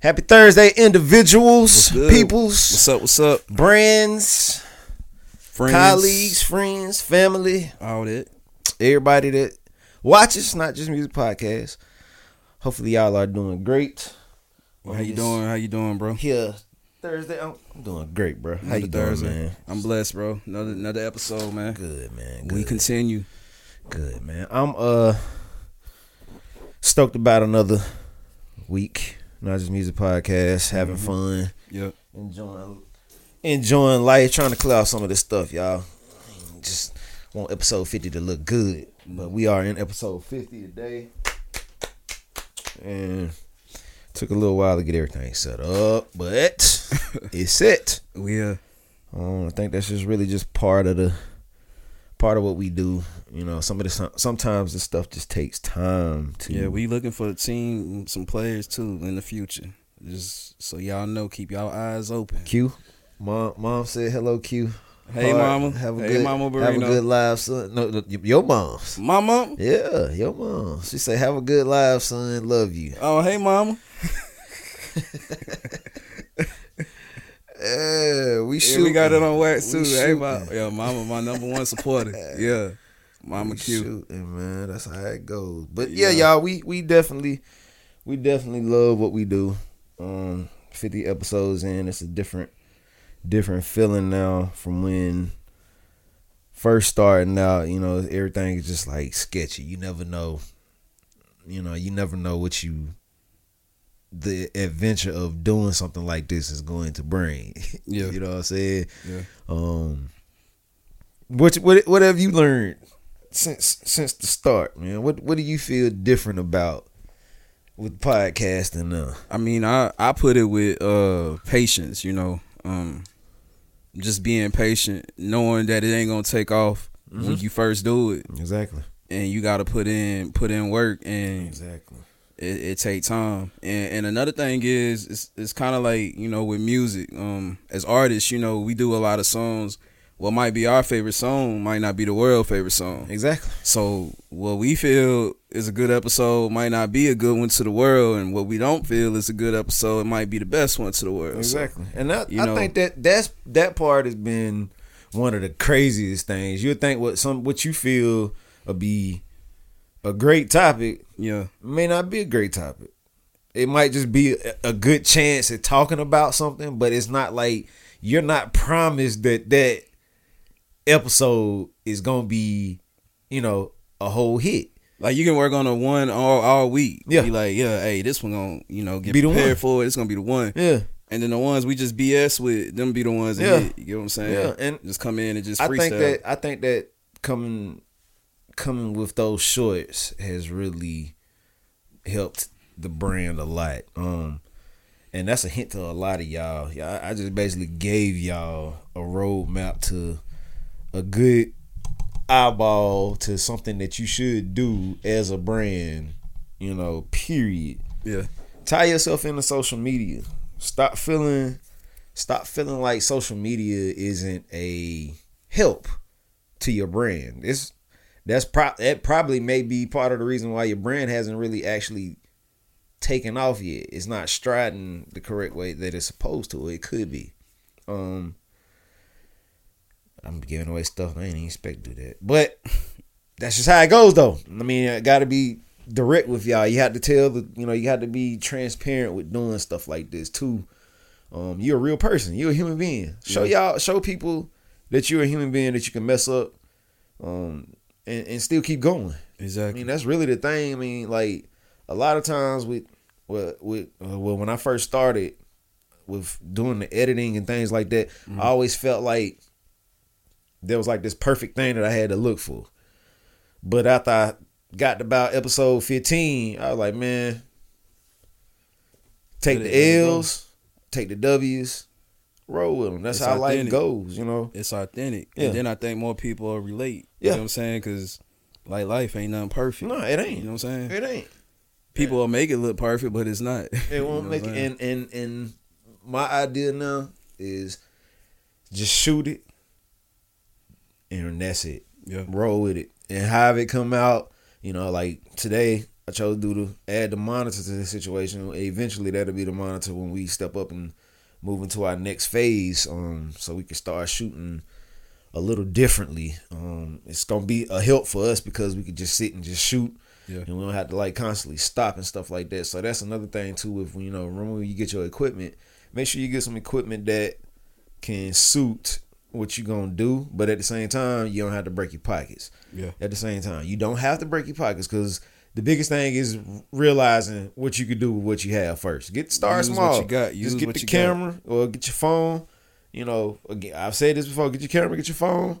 Happy Thursday, individuals, good? peoples, What's up? What's up? brands, Friends, colleagues, friends, family, all that. everybody that watches, not just music podcast. Hopefully, y'all are doing great. How you doing? How you doing, bro? Here, Thursday, I'm, I'm doing great, bro. How Another you doing, Thursday. man? I'm blessed, bro. Another another episode, man. Good, man. We continue. Good man. I'm uh stoked about another week. Not just music podcast, having fun, Yep. enjoying enjoying life, trying to clear out some of this stuff, y'all. Just want episode 50 to look good. But we are in episode 50 today. And took a little while to get everything set up, but it's set. We uh Um, I think that's just really just part of the part of what we do. You know, some of the sometimes this stuff just takes time to. yeah, we looking for a team, some players too in the future. Just so y'all know, keep y'all eyes open. Q. Mom, mom said hello, Q. Hey, Hard. mama. Have a Hey, good, mama Have a good life, son. No, no, your mom's. Mama. Yeah, your mom. She said, "Have a good life, son. Love you." Oh, hey, mama. Yeah, we Yeah, shoot. we got it on wax too. Hey, my, yeah, mama, my number one supporter. Yeah, mama We cute. shooting, man. That's how it goes. But yeah, Yeah. y'all, we we definitely we definitely love what we do. Um, fifty episodes in, it's a different different feeling now from when first starting out. You know, everything is just like sketchy. You never know. You know, you never know what you the adventure of doing something like this is going to bring. Yeah. you know what I'm saying? Yeah. Um, what what what have you learned since since the start, man? What what do you feel different about with podcasting now? I mean, I I put it with uh patience. You know, um, just being patient, knowing that it ain't gonna take off when you first do it, Exactly. and you got to put in put in work, and Exactly. It, it take time. And and another thing is, it's it's kind of like you know with music. Um, as artists, you know, we do a lot of songs. What might be our favorite song might not be the world favorite song. Exactly. So what we feel is a good episode might not be a good one to the world, and what we don't feel is a good episode, it might be the best one to the world. So, Exactly. And that, you I know- think that that's that part has been one of the craziest things. You would think what some what you feel would be a great topic yeah, may not be a great topic. It might just be a, good chance at talking about something, but it's not like you're not promised that that episode is gonna be, you know, a whole hit. like you can work on a one all all week. Yeah. be like, yeah, hey, this one gonna you know get Be the one. prepared for it. It's gonna be the one. Yeah, And then the ones we just BS with, them be the ones that Yeah. hit. You get what I'm saying? Yeah, and just come in and just I think that I think that coming coming with those shorts has really helped the brand a lot. Um, and that's a hint to a lot of y'all. I just basically gave y'all a roadmap to a good eyeball to something that you should do as a brand. You know, period. yeah, Tie yourself into social media. Stop feeling stop feeling like social media isn't a help to your brand. It's that's pro- that probably may be part of the reason why your brand hasn't really actually taken off yet. It's not striding the correct way that it's supposed to. It could be. Um I'm giving away stuff. I ain't even expect to do that. But that's just how it goes though. I mean, I gotta be direct with y'all. You have to tell the you know, you have to be transparent with doing stuff like this too. Um, you're a real person. You're a human being. Show y'all show people that you're a human being that you can mess up um and, and still keep going. Exactly. I mean, that's really the thing. I mean, like a lot of times with with with uh, well, when I first started with doing the editing and things like that, I always felt like there was like this perfect thing that I had to look for. But after I got to about episode 15, I was like, man, take the it- let it go. L's, take the W's, roll with them. That's It's how life goes, you know. It's authentic, Yeah. and then I think more people will relate. You Yeah. know what I'm saying? Because like life ain't nothing perfect. No, it ain't. You know what I'm saying? It ain't. People will make it look perfect, but it's not. It won't know make it. And and and my idea now is just shoot it, and that's it. Yeah. Roll with it, and have it come out. You know, like today, I chose to do the add the monitor to the situation. Eventually, that'll be the monitor when we step up and move into our next phase. Um, so we can start shooting a little differently. Um, it's gonna be a help for us because we could just sit and just shoot. Yeah. And we don't have to like constantly stop and stuff like that. So that's another thing too. If you know, remember when you get your equipment, make sure you get some equipment that can suit what you're gonna do, but at the same time, you don't have to break your pockets. Yeah. At the same time, you don't have to break your pockets because the biggest thing is realizing what you can do with what you have first. Get start Use what small. you got. Use Just get what the you got. camera or get your phone. You know, again, I've said this before. Get your camera, get your phone,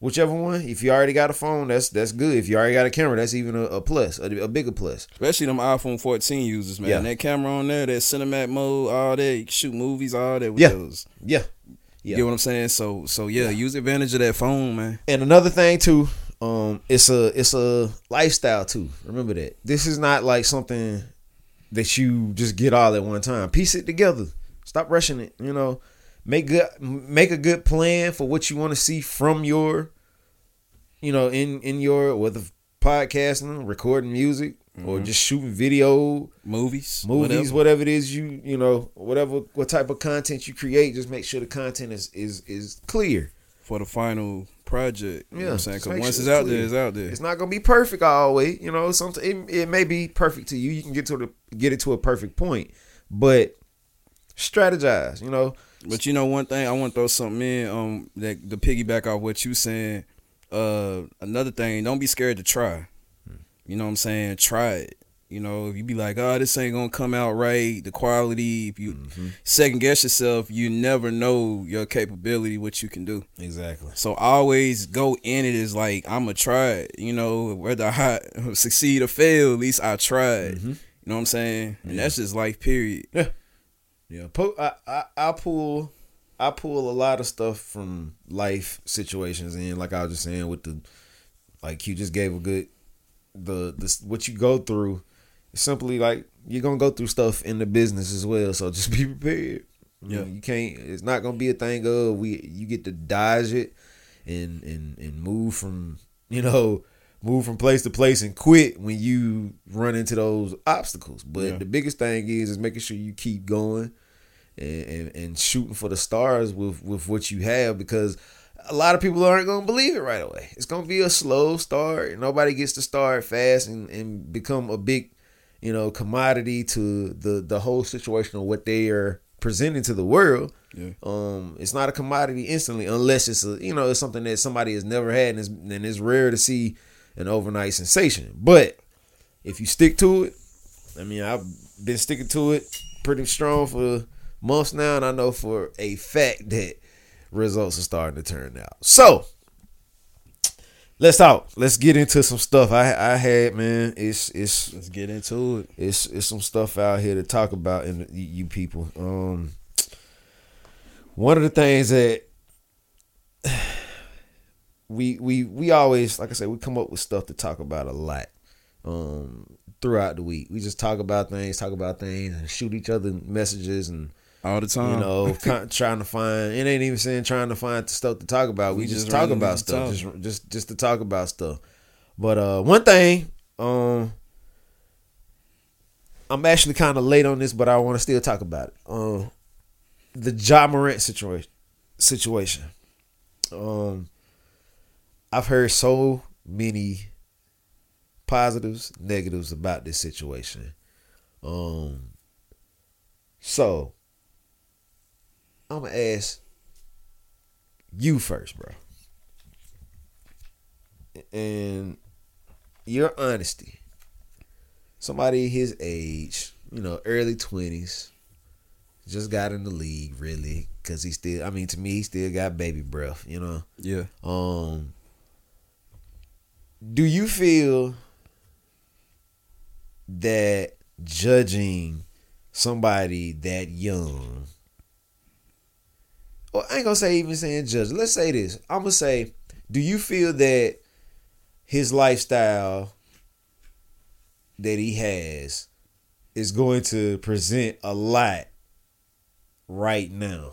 whichever one. If you already got a phone, that's that's good. If you already got a camera, that's even a, a plus, a, a bigger plus. Especially them iPhone 14 users, man. Yeah. That camera on there, that cinematic mode, all that, you can shoot movies, all that with Yeah. those. Yeah, You yeah. get what I'm saying? So, so yeah, use advantage of that phone, man. And another thing too, um, it's a it's a lifestyle too. Remember that this is not like something that you just get all at one time. Piece it together. Stop rushing it. You know, make good make a good plan for what you want to see from your, you know, in in your whether podcasting, recording music, or just shooting video, Movies, movies, whatever. whatever. it is you you know, whatever what type of content you create. Just make sure the content is is is clear. for the final project. You know what I'm saying? Because once sure it's out clear. there, it's out there. It's not gonna be perfect always. You know, something it, it may be perfect to you. You can get to the get it to a perfect point, but strategize. You know, But you know, one thing I want to throw something in um that the piggyback off what you saying. Uh, another thing, don't be scared to try. You know what I'm saying? Try it. You know, if you be like, oh, this ain't gonna come out right, the quality. If you mm-hmm. second guess yourself, you never know your capability, what you can do. exactly. So always go in it as like I'm gonna try it. You know, whether I succeed or fail, at least I tried. Mm-hmm. You know what I'm saying? And that's just life. Period. Yeah, po- I, I I pull I pull a lot of stuff from life situations, and like I was just saying with the like you just gave a good the the what you go through. Simply like you're gonna go through stuff in the business as well, so just be prepared. Yeah. Yeah, you can't. It's not gonna be a thing of we. You get to dodge it and and and move from you know move from place to place and quit when you run into those obstacles. But Yeah. the biggest thing is is making sure you keep going and, and and shooting for the stars with with what you have because a lot of people aren't gonna believe it right away. It's gonna be a slow start. Nobody gets to start fast and and become a big you know commodity to the the whole situation of what they are presenting to the world. Yeah. Um, it's not a commodity instantly unless it's a you know it's something that somebody has never had and it's, and it's rare to see an overnight sensation. But if you stick to it, I mean I've been sticking to it pretty strong for months now, and I know for a fact that results are starting to turn out. So let's talk. Let's get into some stuff. I I had man, it's it's Let's get into it. it's it's some stuff out here to talk about in the, you people. Um, one of the things that we we we always like I said we come up with stuff to talk about a lot um throughout the week. We just talk about things, talk about things, and shoot each other messages and All the time. you know con- trying to find. It ain't even saying trying to find stuff to talk about. We, We just, just talk about stuff, just just just to talk about stuff. But uh, one thing, um, I'm actually kind of late on this, but I want to still talk about it. Um, the Ja Morant situation. Situation. Um, I've heard so many positives, negatives about this situation. Um, so I'm gonna ask you first, bro, and your honesty. Somebody his age, you know, early twenties, just got in the league, really, because he still. I mean, to me, he still got baby breath. You know. yeah. Um, do you feel that judging somebody that young Well, I ain't gonna say even saying judge. Let's say this. I'm gonna say, do you feel that his lifestyle that he has is going to present a lot right now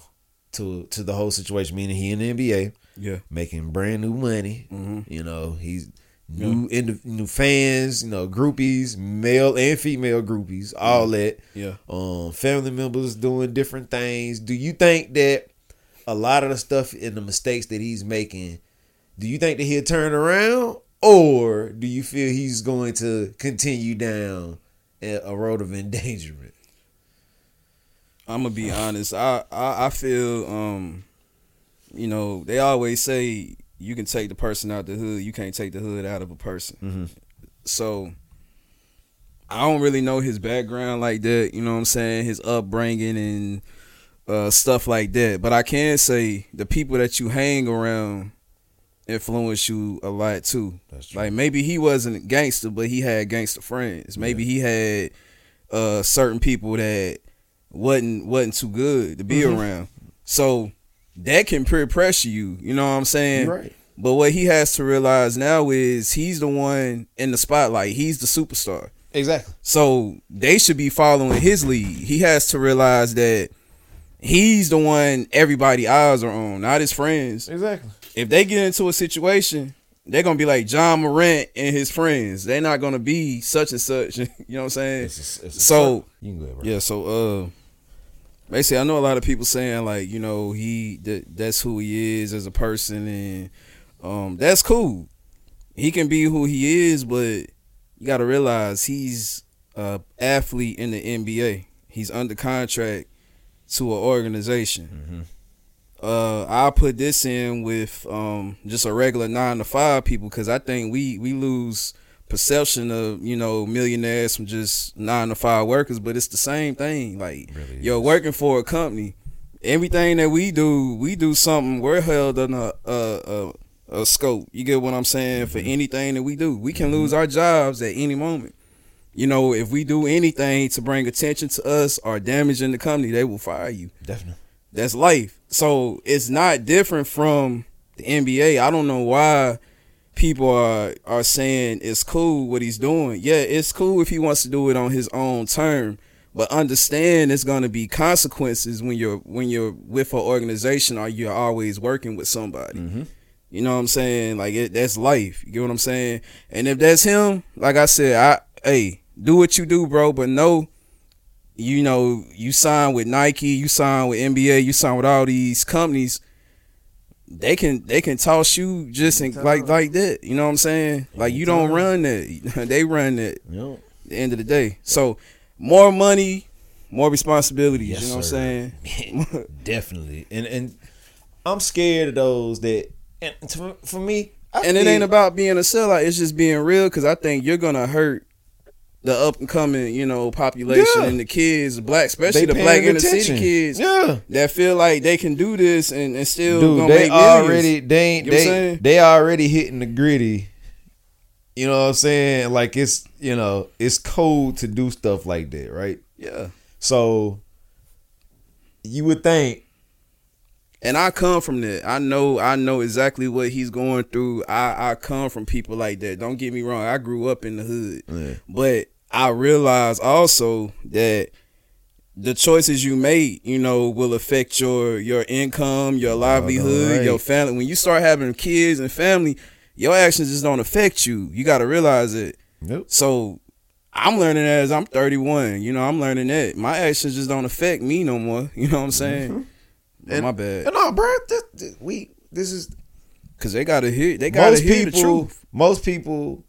to to the whole situation? Meaning he in the NBA, Yeah. making brand new money. Mm-hmm. You know, he's new indi- new fans, you know, groupies, male and female groupies, all that. Yeah. Um, family members doing different things. Do you think that a lot of the stuff and the mistakes that he's making, do you think that he'll turn around, or do you feel he's going to continue down a road of endangerment? I'm gonna be honest. I, I I feel um, you know, they always say you can take the person out the hood, you can't take the hood out of a person. Mm-hmm. So I don't really know his background like that. You know what I'm saying? His upbringing and uh, stuff like that. But I can say the people that you hang around influence you a lot too. That's true. Like maybe he wasn't a gangster, but he had gangster friends. Maybe he had uh, certain people that wasn't wasn't too good to be Mhm. around. So that can peer pressure you. You know what I'm saying? Right. But what he has to realize now is he's the one in the spotlight. He's the superstar. Exactly. So they should be following his lead. He has to realize that he's the one everybody eyes are on, not his friends. Exactly. If they get into a situation, they're gonna be like Ja Morant and his friends. They're not gonna be such and such. you know what I'm saying? It's a, it's a So- you can go ahead. Yeah, so uh basically I know a lot of people saying like, you know, he that that's who he is as a person and um that's cool. He can be who he is, but you got to realize he's a athlete in the NBA. He's under contract to an organization. Uh I'll put this in with um just a regular 9 to 5 people cuz I think we we lose perception of you know millionaires from just nine to five workers, but it's the same thing. Like Really you're is. working for a company. Everything that we do, we do something. We're held on a a, a, a scope. You get what I'm saying? For anything that we do, we can lose our jobs at any moment. You know, if we do anything to bring attention to us or damaging the company, they will fire you. Definitely. That's life. So it's not different from the NBA. I don't know why people are are saying it's cool what he's doing. Yeah, it's cool if he wants to do it on his own term, but understand it's going to be consequences when you're when you're with an organization or you're always working with somebody. Mm-hmm. You know what I'm saying? Like it, that's life. You get what I'm saying? And if that's him, like I said, I hey, do what you do, bro, but no you know, you sign with Nike, you sign with NBA, you sign with all these companies, they can they can toss you just in, like like that. You know what I'm saying? Like you don't run that. they run that Yep. the end of the day. So more money, more responsibilities. Yes, you know what sir. I'm saying? Definitely. And and I'm scared of those that and to, for me I and it ain't about being a sellout. It's just being real because I think you're gonna hurt the up and coming, you know, population Yeah. and the kids, black, especially they the black inner attention. city kids Yeah. that feel like they can do this and, and still Dude, gonna they already they ain't You know they they already hitting the griddy. You know what I'm saying? Like it's you know, it's cold to do stuff like that, right? yeah. So you would think And I come from that. I know I know exactly what he's going through. I, I come from people like that. Don't get me wrong. I grew up in the hood. Yeah. But I realize also that the choices you make, you know, will affect your your income, your livelihood, right. your family. When you start having kids and family, your actions just don't affect you. You got to realize it. Nope. So I'm learning as I'm 31. You know, I'm learning that my actions just don't affect me no more. You know what I'm saying? But And- my bad. No, bro, this, this- we this is Cause they gotta hear they gotta most hear the people truth. most people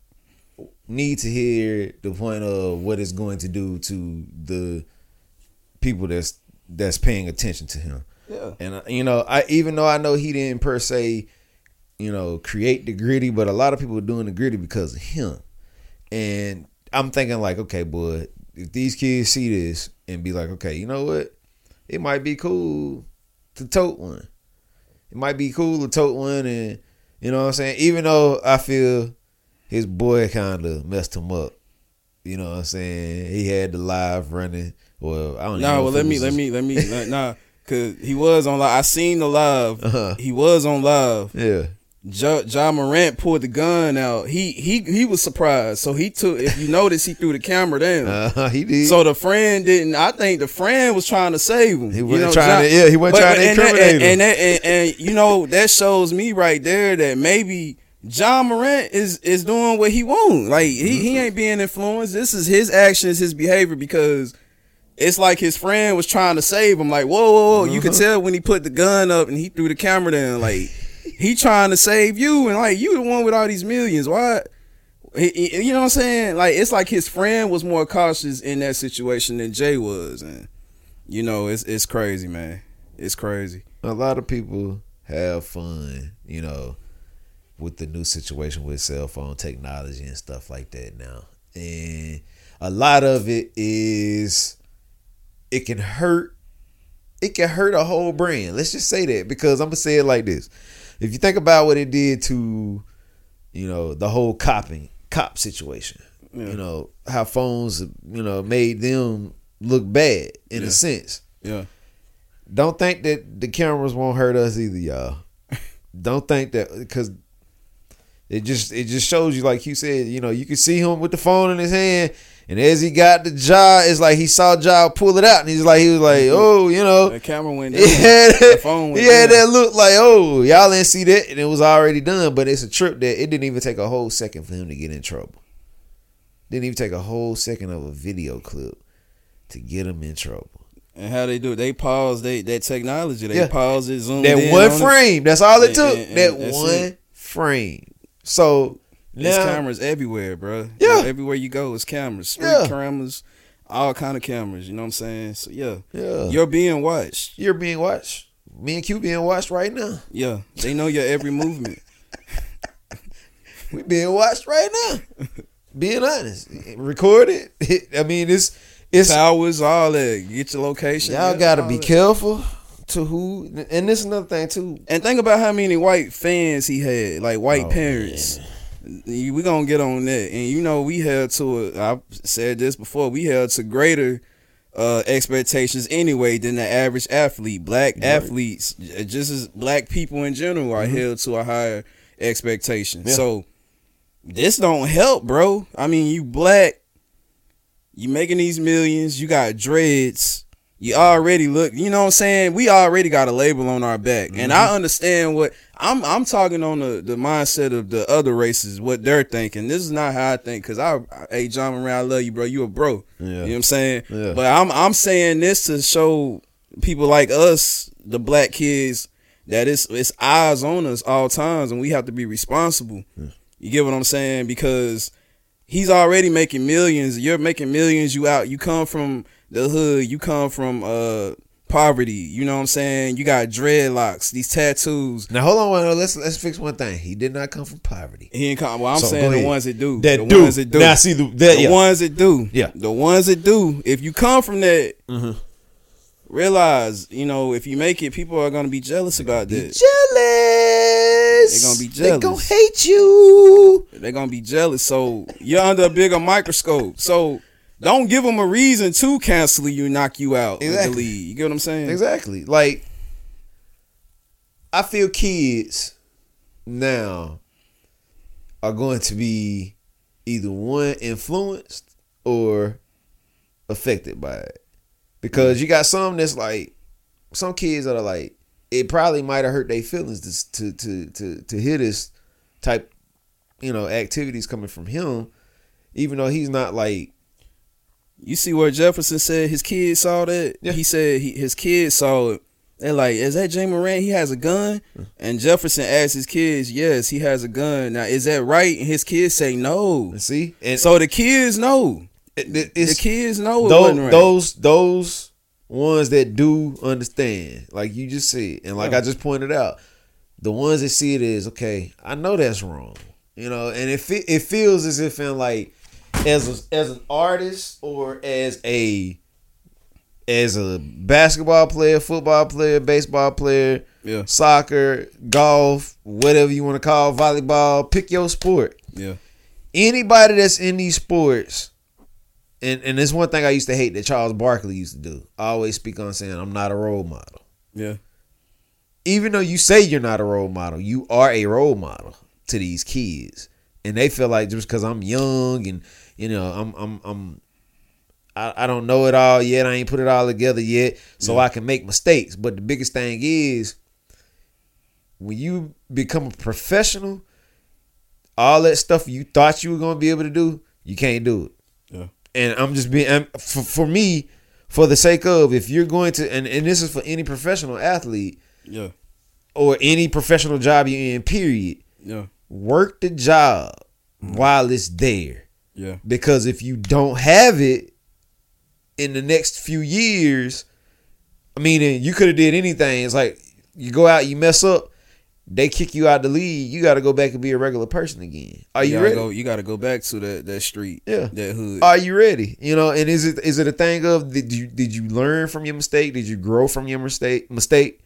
need to hear the point of what it's going to do to the people that's that's paying attention to him. Yeah. And uh, you know, I even though I know he didn't per se, you know, create the griddy, but a lot of people are doing the griddy because of him. And I'm thinking like, okay, boy, if these kids see this and be like, okay, you know what? It might be cool to tote one. It might be cool to tote one and you know what I'm saying? Even though I feel his boy kind of messed him up. You know what I'm saying? He had the live running. Well, I don't Nah, know well let me let me let me let- nah. Cause he was on live. I seen the live. Uh-huh. He was on live. Yeah. Ja, ja Morant pulled the gun out. He he he was surprised. So he took. If you notice, he threw the camera down. Uh, he did. So the friend didn't. I think the friend was trying to save him. He wasn't know, trying to- yeah, he wasn't trying to and that- incriminate and, him. And, that- and, and, you know that shows me right there that maybe Ja Morant is is doing what he wants. Like he, Mm-hmm. he ain't being influenced. This is his actions, his behavior because. It's like his friend was trying to save him. Like, whoa, whoa, whoa! You could Uh-huh. tell when he put the gun up and he threw the camera down. Like, he trying to save you, and like you the one with all these millions. Why? He- You know what I'm saying? Like it's like his friend was more cautious in that situation than Jay was, and you know it's it's crazy, man. It's crazy. a lot of people have fun, you know, with the new situation with cell phone technology and stuff like that now. And a lot of it is it can hurt it can hurt a whole brand. Let's just say that because I'm gonna say it like this. If you think about what it did to, you know, the whole copping cop situation, you know, how phones, you know, made them look bad in Yeah. a sense. Yeah, Don't think that the cameras won't hurt us either, y'all. Don't think that because it just it just shows you, like you said, you know, you can see him with the phone in his hand, and as he got the jaw, it's like he saw jaw pull it out, and he's like he was like, mm-hmm. oh, you know, the camera went down. had The that, phone went had down. that look like, oh, y'all didn't see that, and it was already done. But it's a trip that it didn't even take a whole second for him to get in trouble. Didn't even take a whole second of a video clip to get him in trouble. And how they do it? They pause they that technology. They Yeah. pause it, zoom That one on it. frame. That's all it took. and- and that one it. frame. So There's now, cameras everywhere, bro. Yeah. everywhere you go, it's cameras, street Yeah. cameras, all kind of cameras. You know what I'm saying? So yeah, yeah, you're, being watched. you're being watched. Me and Q being watched right now. Yeah, they know your every movement. We being watched right now. being honest, recorded. I mean, it's it's Towers, all that. Get your location. y'all gotta be that. careful to who. And this is another thing too. And think about how many white fans he had, like white Oh, parents. We gonna get on that, and you know we held to it. I've said this before. We held to greater uh, expectations anyway than the average athlete. Black athletes, just as black people in general, are held to a higher expectation. Mm-hmm. Yeah. So this don't help, bro. I mean, you black, you making these millions, you got dreads. You already look, you know what I'm saying? We already got a label on our back. And Mm-hmm. I understand what I'm I'm talking on the, the mindset of the other races, what they're thinking. This is not how I think cuz I hey Ja Morant, I love you, bro. You a bro. Yeah. You know what I'm saying? Yeah. But I'm I'm saying this to show people like us, the black kids, that it's it's eyes on us all times and we have to be responsible. You get what I'm saying? Because he's already making millions. You're making millions. You out. You come from the hood. You come from uh poverty. You know what I'm saying? You got dreadlocks, these tattoos. Now hold on. Let's let's fix one thing. He did not come from poverty. He ain't come. Well, I'm So, saying the ones that do. That the do. ones that do. Now see the that, the yeah. ones that do. Yeah. The ones that do. If you come from that, Mm-hmm. realize, you know, if you make it, people are gonna be jealous about Be that. jealous. They're gonna be jealous. They're gonna hate you. They're gonna be jealous. So you're under a bigger microscope. So don't give them a reason to cancel you, knock you out, Exactly. the league. You get what I'm saying? Exactly. Like I feel kids now are going to be either one influenced or affected by it. Because you got some that's like some kids that are like it probably might have hurt their feelings to to to to, to hear this type you know activities coming from him even though he's not like You see where Jefferson said his kids saw that? Yeah. He said he, his kids saw it. They're like, is that Jay Moran? He has a gun? And Jefferson asked his kids, yes, he has a gun. Now, is that right? And his kids say no. see and So the kids know. The kids know those right. those those ones that do understand, like you just said, and like Yeah. I just pointed out, the ones that see it is okay. I know that's wrong, you know, and it it feels as if in like as a, as an artist or as a as a basketball player, football player, baseball player, Yeah. soccer, golf, whatever you want to call volleyball, pick your sport Yeah. anybody that's in these sports, and and there's one thing I used to hate that Charles Barkley used to do. I always speak on saying I'm not a role model. Yeah. even though you say you're not a role model, you are a role model to these kids, and they feel like just because I'm young and you know I'm I'm I'm I, I don't know it all yet. I ain't put it all together yet, so I can make mistakes. But the biggest thing is when you become a professional, all that stuff you thought you were gonna be able to do, you can't do it Yeah. and I'm just being I'm, for, for me, for the sake of if you're going to, and, and this is for any professional athlete Yeah. or any professional job you're in, period, Yeah. work the job mm. while it's there. Yeah. Because if you don't have it in the next few years, I mean, you could have did anything. It's like you go out, you mess up, they kick you out the league. You got to go back and be a regular person again. Are you, gotta ready? Go, you got to go back to that that street. Yeah. That hood. Are you ready? You know, and is it is it a thing of did you did you learn from your mistake? Did you grow from your mistake? Mistake?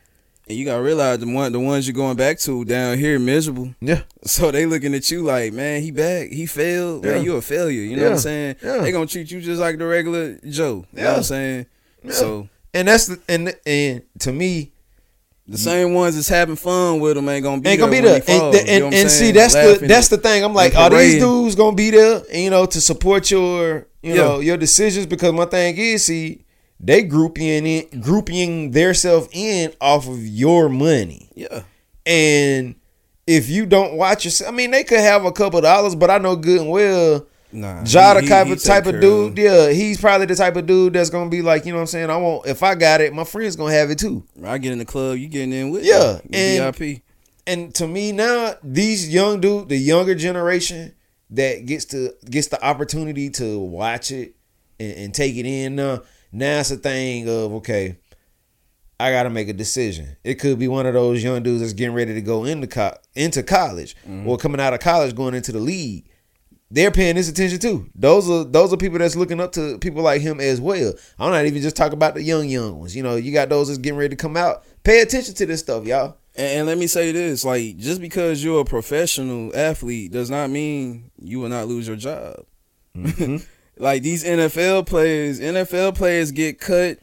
And you got to realize the one the ones you're going back to down here miserable. Yeah, So they looking at you like, man, he back, he failed, Yeah. man, you a failure. You know Yeah. what I'm saying? Yeah. They gonna treat you just like the regular Joe. You know what Yeah. I'm saying? Yeah. So and that's the and and to me, the same ones that's having fun with them ain't gonna be ain't gonna be there. And, falls, and, you know what and see, that's the that's the thing. I'm like, are these dudes gonna be there? You know, to support your you Yeah. know your decisions? Because my thing is, see, they grouping in grouping theirself in off of your money. Yeah. And if you don't watch yourself, I mean, they could have a couple dollars, but I know good and well Nah. Ja the he- type he of type of dude, yeah, he's probably the type of dude that's gonna be like, you know what I'm saying? I want if I got it, my friends gonna have it too. I get in the club, you getting in with Yeah, and- VIP. And to me now, these young dude, the younger generation that gets to gets the opportunity to watch it and, and take it in now, now it's a thing of okay, I gotta make a decision. It could be one of those young dudes that's getting ready to go into co- into college or coming out of college going into the league. They're paying this attention too. Those are those are people that's looking up to people like him as well. I'm not even just talking about the young young ones. You know, you got those that's getting ready to come out. Pay attention to this stuff, y'all. And, and let me say this: like, just because you're a professional athlete does not mean you will not lose your job. Mm-hmm. like these NFL players, NFL players get cut.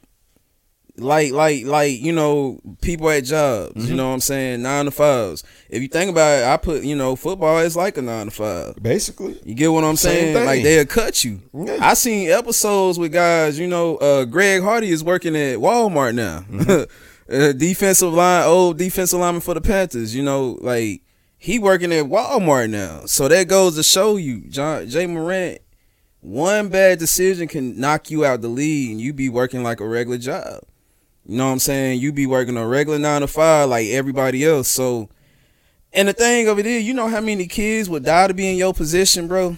Like, like, like, you know, people at jobs. Mm-hmm. You know what I'm saying? Nine to fives. If you think about it, I put, you know, football is like a nine to five. Basically. You get what I'm Same saying? thing. Like they'll cut you. Yeah. I seen episodes with guys. You know, uh, Greg Hardy is working at Walmart now. Mm-hmm. uh, defensive line, old defensive lineman for the Panthers. You know, like he working at Walmart now. So that goes to show you, John Jay Morant. One bad decision can knock you out the league, and you be working like a regular job. You know what I'm saying? You be working a regular nine to five like everybody else. So, and the thing of it is, you know how many kids would die to be in your position, bro.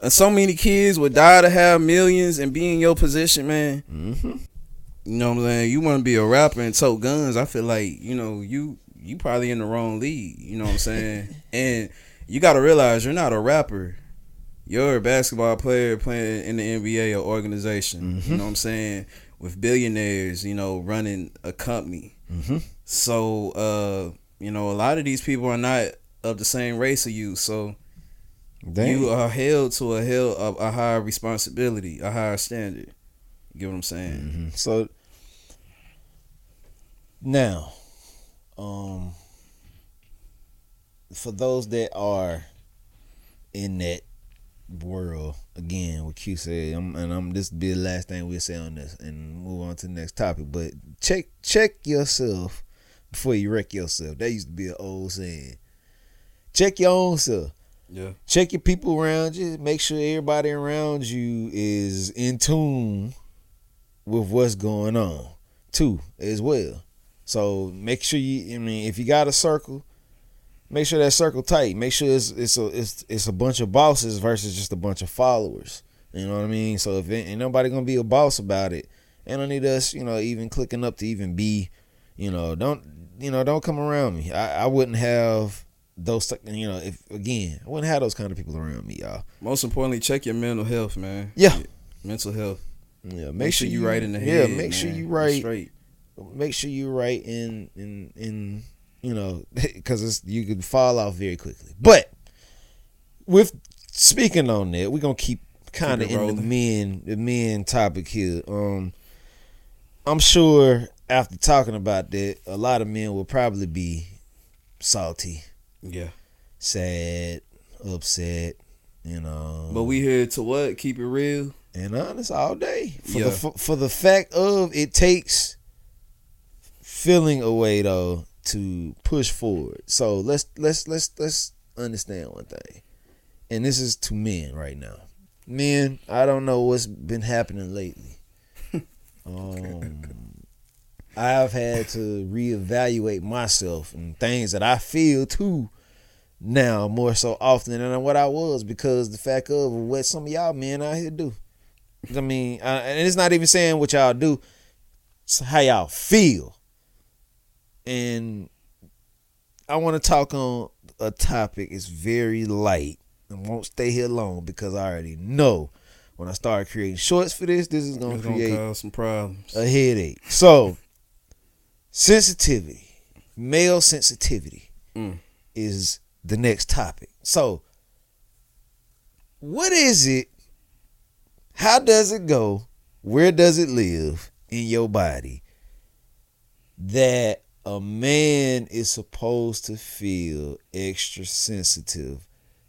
And so many kids would die to have millions and be in your position, man. Mm-hmm. You know what I'm saying? You want to be a rapper and tote guns. I feel like you know you you probably in the wrong league. You know what I'm saying? and you got to realize you're not a rapper. You're a basketball player playing in the NBA or organization. You know what I'm saying? With billionaires, you know, running a company. Mm-hmm. So, uh, you know, a lot of these people are not of the same race as you. So you are held to a hell of a higher responsibility, a higher standard. You get what I'm saying? Mhm. So now, um, for those that are in that world again, what Q said, I'm, and I'm this be the last thing we'll say on this, and move on to the next topic. But check check yourself before you wreck yourself. That used to be an old saying. Check your own self Yeah. check your people around you. Make sure everybody around you is in tune with what's going on too, as well. So make sure you. I mean, if you got a circle, make sure that circle tight. Make sure it's it's a it's it's a bunch of bosses versus just a bunch of followers. You know what I mean? So if ain't ain't nobody gonna be a boss about it, and I need us, you know, even clicking up to even be, you know, don't you know, don't come around me. I, I wouldn't have those, you know, if again, I wouldn't have those kind of people around me, y'all. Most importantly, check your mental health, man. Yeah. Mental health. Yeah, Make, sure you right in the head. Yeah, make sure you right. straight. Make sure you right in in in you know because it's you can fall off very quickly. But with speaking on that, we're gonna keep kind of in the men the men topic here. Um, I'm sure after talking about that, a lot of men will probably be salty, Yeah. sad, upset, you know. But we here to what? Keep it real. and honest all day for Yeah. the for, for the fact of it takes feeling away though to push forward. So let's let's let's let's understand one thing, and this is to men right now. Men, I don't know what's been happening lately. um, I've had to reevaluate myself and things that I feel too now more so often than what I was because the fact of what some of y'all men out here do. I mean, uh, and it's not even saying what y'all do, it's how y'all feel. And I want to talk on a topic. It's very light. and won't stay here long because I already know when I start creating shorts for this, this is gonna It's gonna create cause some problems. a headache. So, sensitivity, male sensitivity, Mm. is the next topic. So, what is it? How does it go? Where does it live in your body that a man is supposed to feel extra sensitive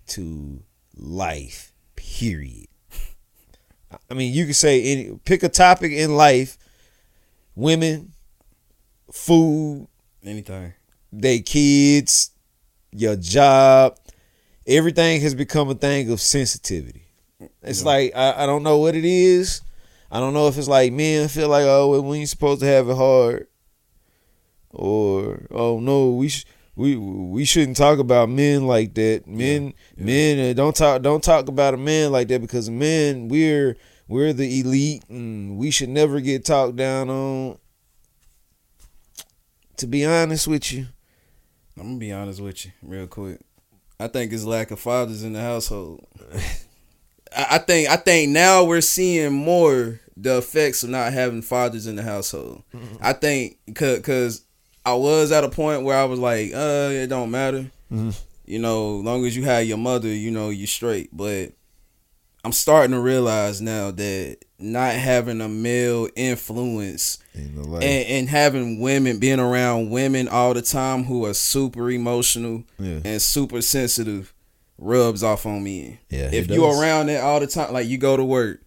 to life? Period. I mean, you could say any pick a topic in life, women, food, Anything. they kids, your job, everything has become a thing of sensitivity. It's like I, I don't know what it is. I don't know if it's like men feel like oh well, we're supposed to have it hard, or oh no we sh- we we shouldn't talk about men like that. Men Yeah. men uh, don't talk don't talk about a man like that because men we're we're the elite and we should never get talked down on. To be honest with you, I'm gonna be honest with you, real quick. I think it's lack of fathers in the household. I I think I think now we're seeing more the effects of not having fathers in the household. I think because I was at a point where I was like, uh, it don't matter. Mhm. You know, long as you had your mother, you know, you're straight. But I'm starting to realize now that not having a male influence in and, and having women being around women all the time who are super emotional Yeah. and super sensitive rubs off on me. Yeah, if you around it all the time, like you go to work,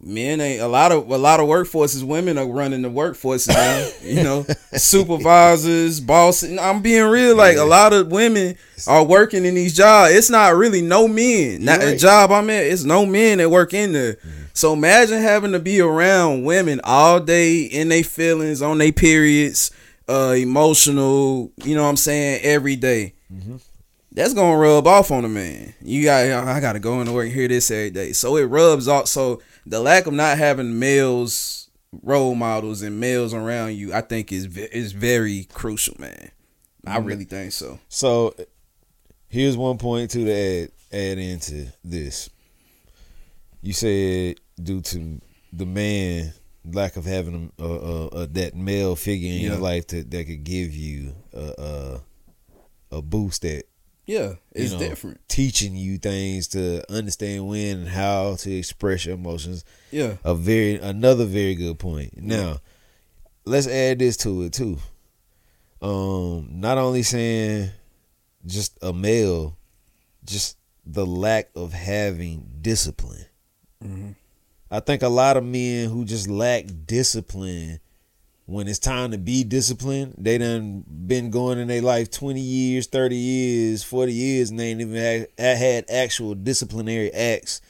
men ain't a lot of a lot of workforces. Women are running the workforces now. you know, supervisors, bosses. I'm being real. Like a lot of women are working in these jobs. It's not really no men. Not a right. job I'm at. It's no men that work in there. So imagine having to be around women all day in their feelings, on their periods, uh, emotional. You know what I'm saying? Every day. That's gonna rub off on a man. You got, I gotta go into work and hear this every day. So it rubs off. So the lack of not having males role models and males around you, I think is is very crucial, man. I mm-hmm. really think so. So here's one point too to add add into this. You said due to the man lack of having a, a, a, that male figure in your life that, that could give you a, a a boost that Yeah, it's you know, different. teaching you things to understand when and how to express your emotions Yeah, a very another very good point. Now, let's add this to it too. Um, not only saying just a male, just the lack of having discipline. Mhm. I think a lot of men who just lack discipline when it's time to be disciplined, they done been going in their life 20 years, 30 years, 40 years, and they ain't even had, actual disciplinary acts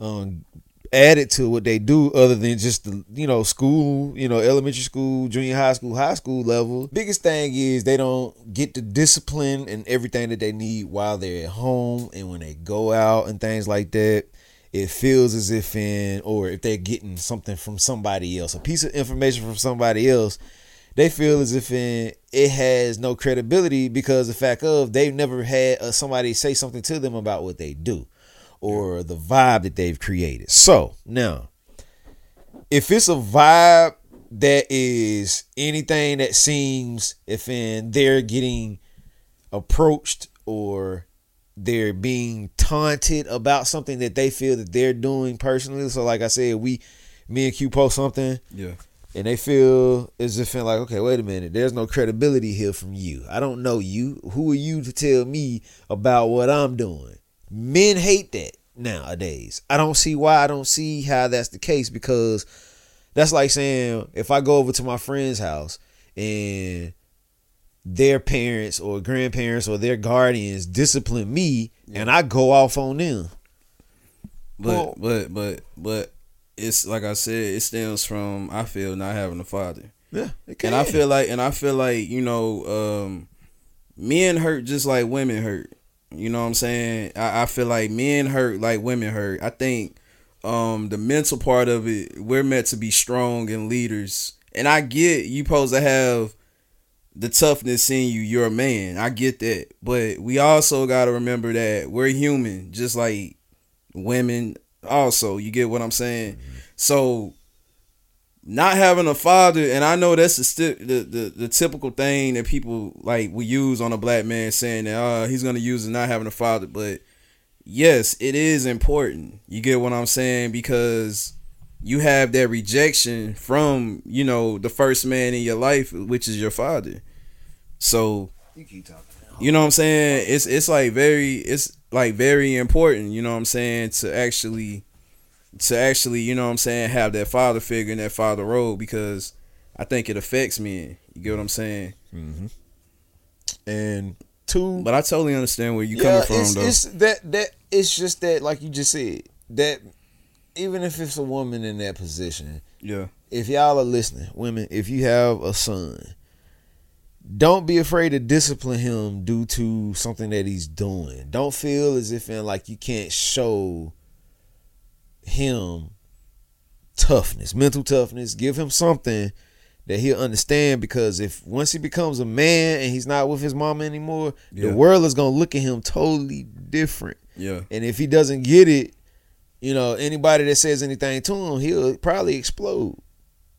um, added to what they do other than just the, you know, school, you know, elementary school, junior high school, high school level. Biggest thing is they don't get the discipline and everything that they need while they're at home and when they go out and things like that it feels as if in or if they're getting something from somebody else a piece of information from somebody else they feel as if in it has no credibility because the fact of they've never had uh, somebody say something to them about what they do or the vibe that they've created. So now if it's a vibe that is anything that seems if in they're getting approached or they're being taunted about something that they feel that they're doing personally. So like I said, we me and Q post something yeah, and they feel as if in like, okay, wait a minute, there's no credibility here from you. I don't know you. Who are you to tell me about what I'm doing? Men hate that nowadays. I don't see why. I don't see how that's the case because that's like saying if I go over to my friend's house and their parents or grandparents or their guardians discipline me and I go off on them. But Well- but but but it's like I said, it stems from I feel not having a father. Yeah, it And I feel like and I feel like, you know, um men hurt just like women hurt. You know what I'm saying? I, I feel like men hurt like women hurt. I think um the mental part of it, we're meant to be strong and leaders. And I get you supposed to have the toughness in you. You're a man. I get that. But we also gotta remember that we're human, just like women also. You get what I'm saying? So not having a father, and I know that's the, sti- the the the typical thing that people like we use on a black man saying that uh, he's gonna use is not having a father, but yes, it is important. You get what I'm saying because you have that rejection from you know the first man in your life, which is your father. So you keep talking. you know what I'm saying? It's it's like very it's like very important, you know what I'm saying, to actually to actually, you know what I'm saying, have that father figure and that father role because I think it affects men. You get what I'm saying? Mm-hmm. And two, But I totally understand where you yeah, coming from it's, though. it's that that it's just that like you just said that even if it's a woman in that position, yeah. if y'all are listening, women, if you have a son, don't be afraid to discipline him due to something that he's doing. Don't feel as if in like you can't show him toughness, mental toughness. Give him something that he'll understand because if once he becomes a man and he's not with his mama anymore, Yeah. the world is gonna look at him totally different. Yeah. And if he doesn't get it, you know, anybody that says anything to him, he'll probably explode.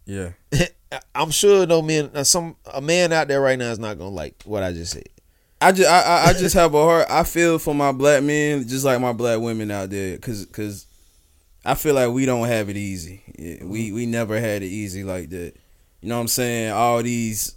Yeah. I'm sure no man, uh, some a man out there right now is not gonna like what I just said. I just I, I- I just have a heart. I feel for my black men, just like my black women out there, cause cause I feel like we don't have it easy. Yeah, We we never had it easy like that. You know what I'm saying? All these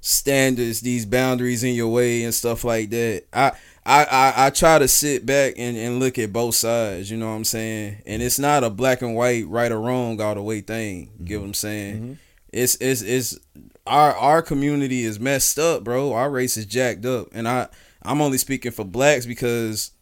standards, these boundaries in your way and stuff like that. I I I, I try to sit back and, and look at both sides. You know what I'm saying? And it's not a black and white, right or wrong, all the way thing. You get what mm-hmm. I'm saying? Mm-hmm. It's it's it's our our community is messed up, bro. Our race is jacked up, and I I'm only speaking for blacks because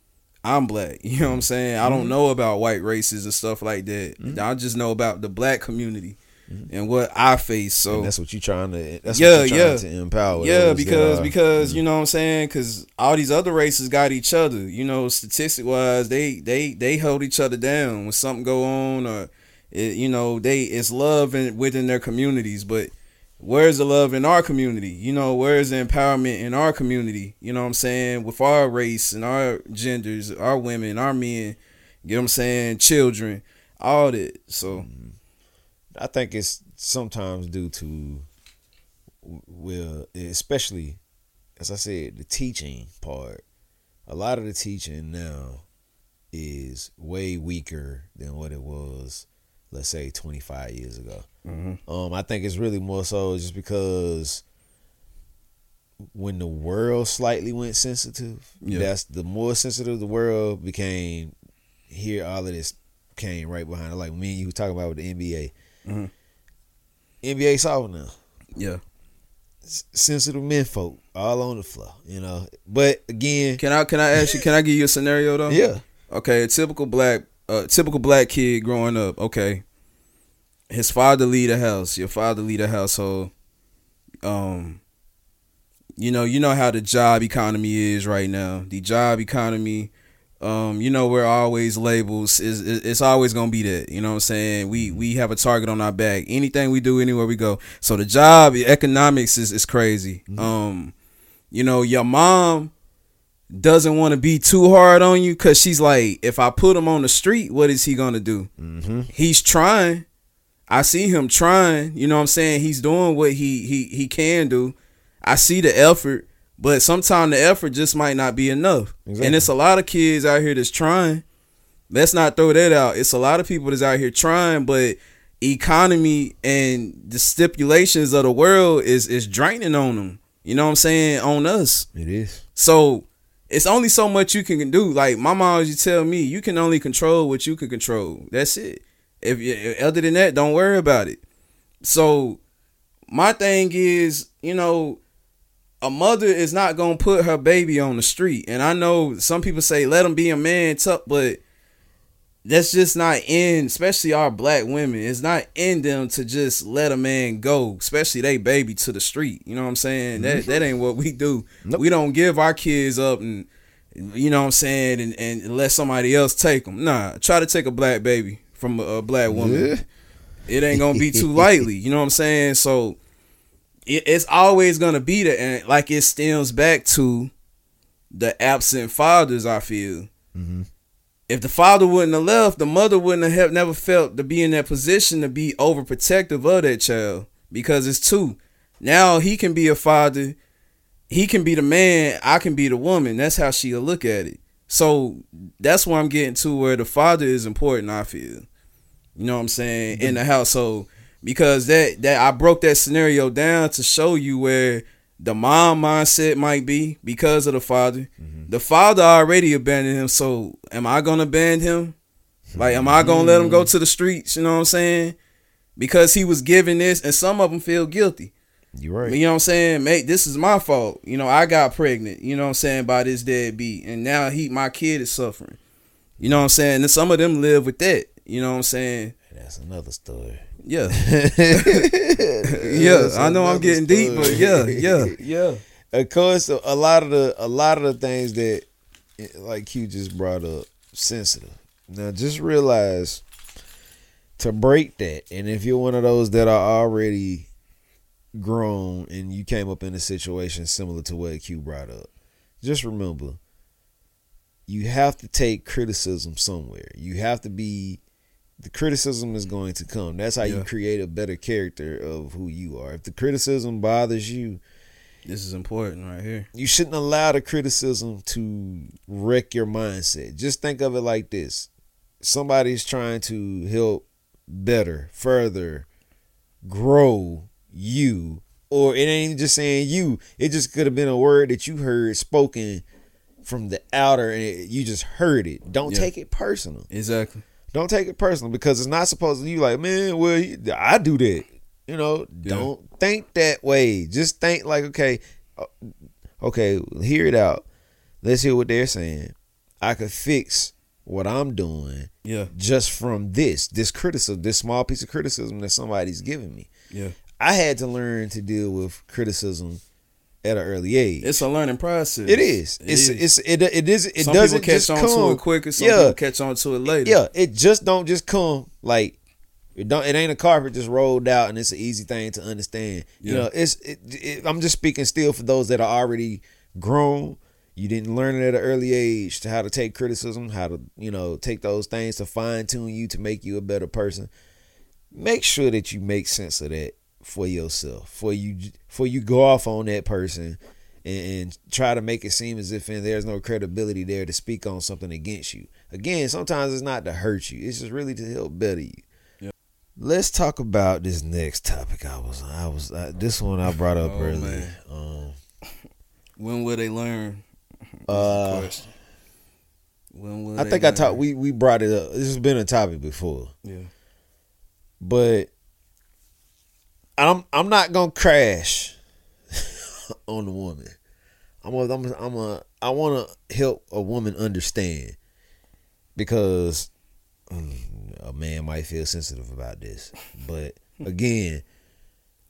I'm black. You know what I'm saying? I don't mm-hmm. know about white races and stuff like that. I just know about the black community Mm-hmm. and what I face. So And that's what you're trying to. That's Yeah, what you're trying yeah. to empower. yeah, because are- because mm-hmm. you know what I'm saying? Because all these other races got each other. You know, statistic wise, they they they hold each other down when something go on or it, you know they it's love in, within their communities. But where's the love in our community? You know, where's the empowerment in our community? You know what I'm saying? With our race and our genders, our women, our men. You know what I'm saying? Children, all that. So mm-hmm. I think it's sometimes due to, well, especially as I said, the teaching part. A lot of the teaching now is way weaker than what it was, let's say, 25 years ago. mhm. Um, I think it's really more so just because when the world slightly went sensitive, Yeah. that's the more sensitive the world became. Here, all of this came right behind it. Like me and you were talking about with the NBA. Mhm. NBA soft now. yeah. S- Sensitive men folk all on the floor, you know. But again, Can I can I ask you? Can I give you a scenario though? yeah, Okay, a typical black, uh, typical black kid growing up. Okay, his father lead a house. Your father lead a household. Um, you know, you know how the job economy is right now. The job economy. Um, you know, we're always labels. Is it's always gonna be that. You know what I'm saying? We we have a target on our back. Anything we do, anywhere we go. So the job economics is is crazy. Um, you know, your mom doesn't want to be too hard on you because she's like, if I put him on the street, what is he gonna do? mm-hmm. He's trying. I see him trying. You know what I'm saying? He's doing what he he he can do. I see the effort, but sometimes the effort just might not be enough. Exactly. And it's a lot of kids out here that's trying. Let's not throw that out. It's a lot of people that's out here trying, but economy and the stipulations of the world is is draining on them. You know what I'm saying? On us. It is. So it's only so much you can do. Like my mom used to tell me, you can only control what you can control. That's it. If you other than that, don't worry about it. So my thing is, you know, a mother is not gonna put her baby on the street. And I know some people say let him be a man, tough, but that's just not in, especially our black women. It's not in them to just let a man go, especially they baby to the street. You know what I'm saying? That that ain't what we do. Nope. We don't give our kids up and you know what I'm saying, and, and let somebody else take them. Nah, try to take a black baby from a, a black woman. Yeah. It ain't gonna be too lightly. You know what I'm saying? So it, it's always gonna be there, and like it stems back to the absent fathers. I feel mm-hmm. if the father wouldn't have left, the mother wouldn't have never felt to be in that position to be overprotective of that child because it's two. Now he can be a father, he can be the man, I can be the woman. That's how she'll look at it. So that's where I'm getting to where the father is important. I feel, you know what I'm saying, in the household because that that I broke that scenario down to show you where the mom mindset might be because of the father. Mm-hmm. The father already abandoned him, so am I gonna abandon him? Like, am I gonna let him go mm-hmm. to the streets? You know what I'm saying? Because he was given this, and some of them feel guilty. You're right. You know what I'm saying? Mate, this is my fault. You know, I got pregnant, you know what I'm saying, by this deadbeat. And now he my kid is suffering. You know what I'm saying? And some of them live with that. You know what I'm saying? That's another story. Yeah. yeah. I know I'm getting deep, but yeah, yeah, yeah. Of course, a lot of the a lot of the things that, like you just brought up, sensitive. Now, just realize to break that, and if you're one of those that are already grown and you came up in a situation similar to what Q brought up, just remember you have to take criticism somewhere. You have to be the criticism is going to come. That's how you create a better character of who you are. If the criticism bothers you, This is important right here. you shouldn't allow the criticism to wreck your mindset. Just think of it like this. Somebody's trying to help better, further, grow you. Or it ain't just saying you. It just could have been a word that you heard spoken from the outer and it, you just heard it. Don't Yeah. take it personal. Exactly. Don't take it personal because it's not supposed to you like, man, well, I do that. You know, Yeah. don't think that way. Just think like, okay, uh, okay, hear it out. Let's hear what they're saying. I could fix what I'm doing Yeah. just from this, this criticism, this small piece of criticism that somebody's giving me. Yeah. I had to learn to deal with criticism at an early age. It's a learning process. it is. It it's is. it's it it is it some doesn't people catch just on come. to it quicker. Some yeah, people catch on to it later. yeah, it just don't just come like it don't. It ain't a carpet just rolled out, and it's an easy thing to understand. You know, it's. It, it, I'm just speaking still for those that are already grown. You didn't learn it at an early age to how to take criticism, how to you know take those things to fine tune you to make you a better person. Make sure that you make sense of that for yourself. For you, for you go off on that person and, and try to make it seem as if there's no credibility there to speak on something against you. Again, sometimes it's not to hurt you; it's just really to help better you. Yeah. Let's talk about this next topic. I was, I was, I, this one I brought up Oh, earlier. Um, When will they learn? uh, Question. When will I think I talked. We we brought it up. This has been a topic before, Yeah. but I'm I'm not gonna crash on the woman. I'm a, I'm a, I'm a I want to help a woman understand because mm, a man might feel sensitive about this, but again,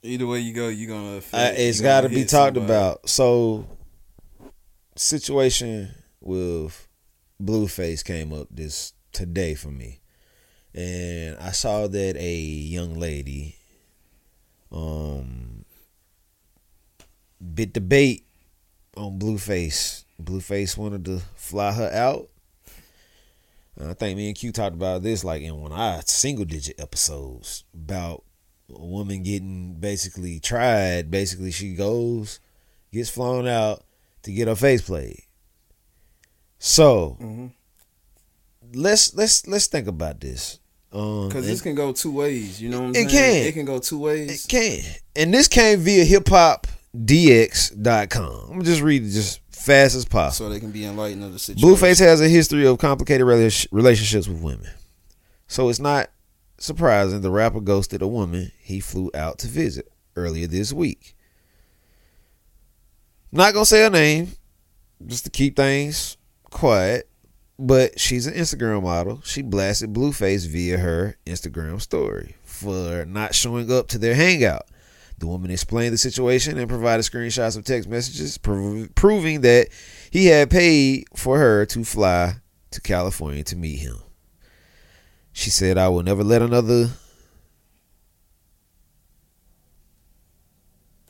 Either way you go, you're gonna. I, it's got to be talked somebody. about. So, situation with Blueface came up this today for me, and I saw that a young lady, um, bit the bait on Blueface. Blueface wanted to fly her out. I think me and Q talked about this like in one of our single digit episodes about a woman getting basically tried. Basically, she goes, gets flown out to get her face played. So Mhm. let's let's let's think about this. Um, Because and- this can go two ways. You know what I'm It saying? can. It can go two ways. It can. And this came via hiphopdx.com. I'm just read it just fast as possible. So they can be enlightened of the situation. Blueface has a history of complicated relationships with women. So it's not surprising the rapper ghosted a woman he flew out to visit earlier this week. Not gonna say her name, just to keep things quiet. But she's an Instagram model. She blasted Blueface via her Instagram story for not showing up to their hangout. The woman explained the situation and provided screenshots of text messages prov- proving that he had paid for her to fly to California to meet him. She said, I will never let another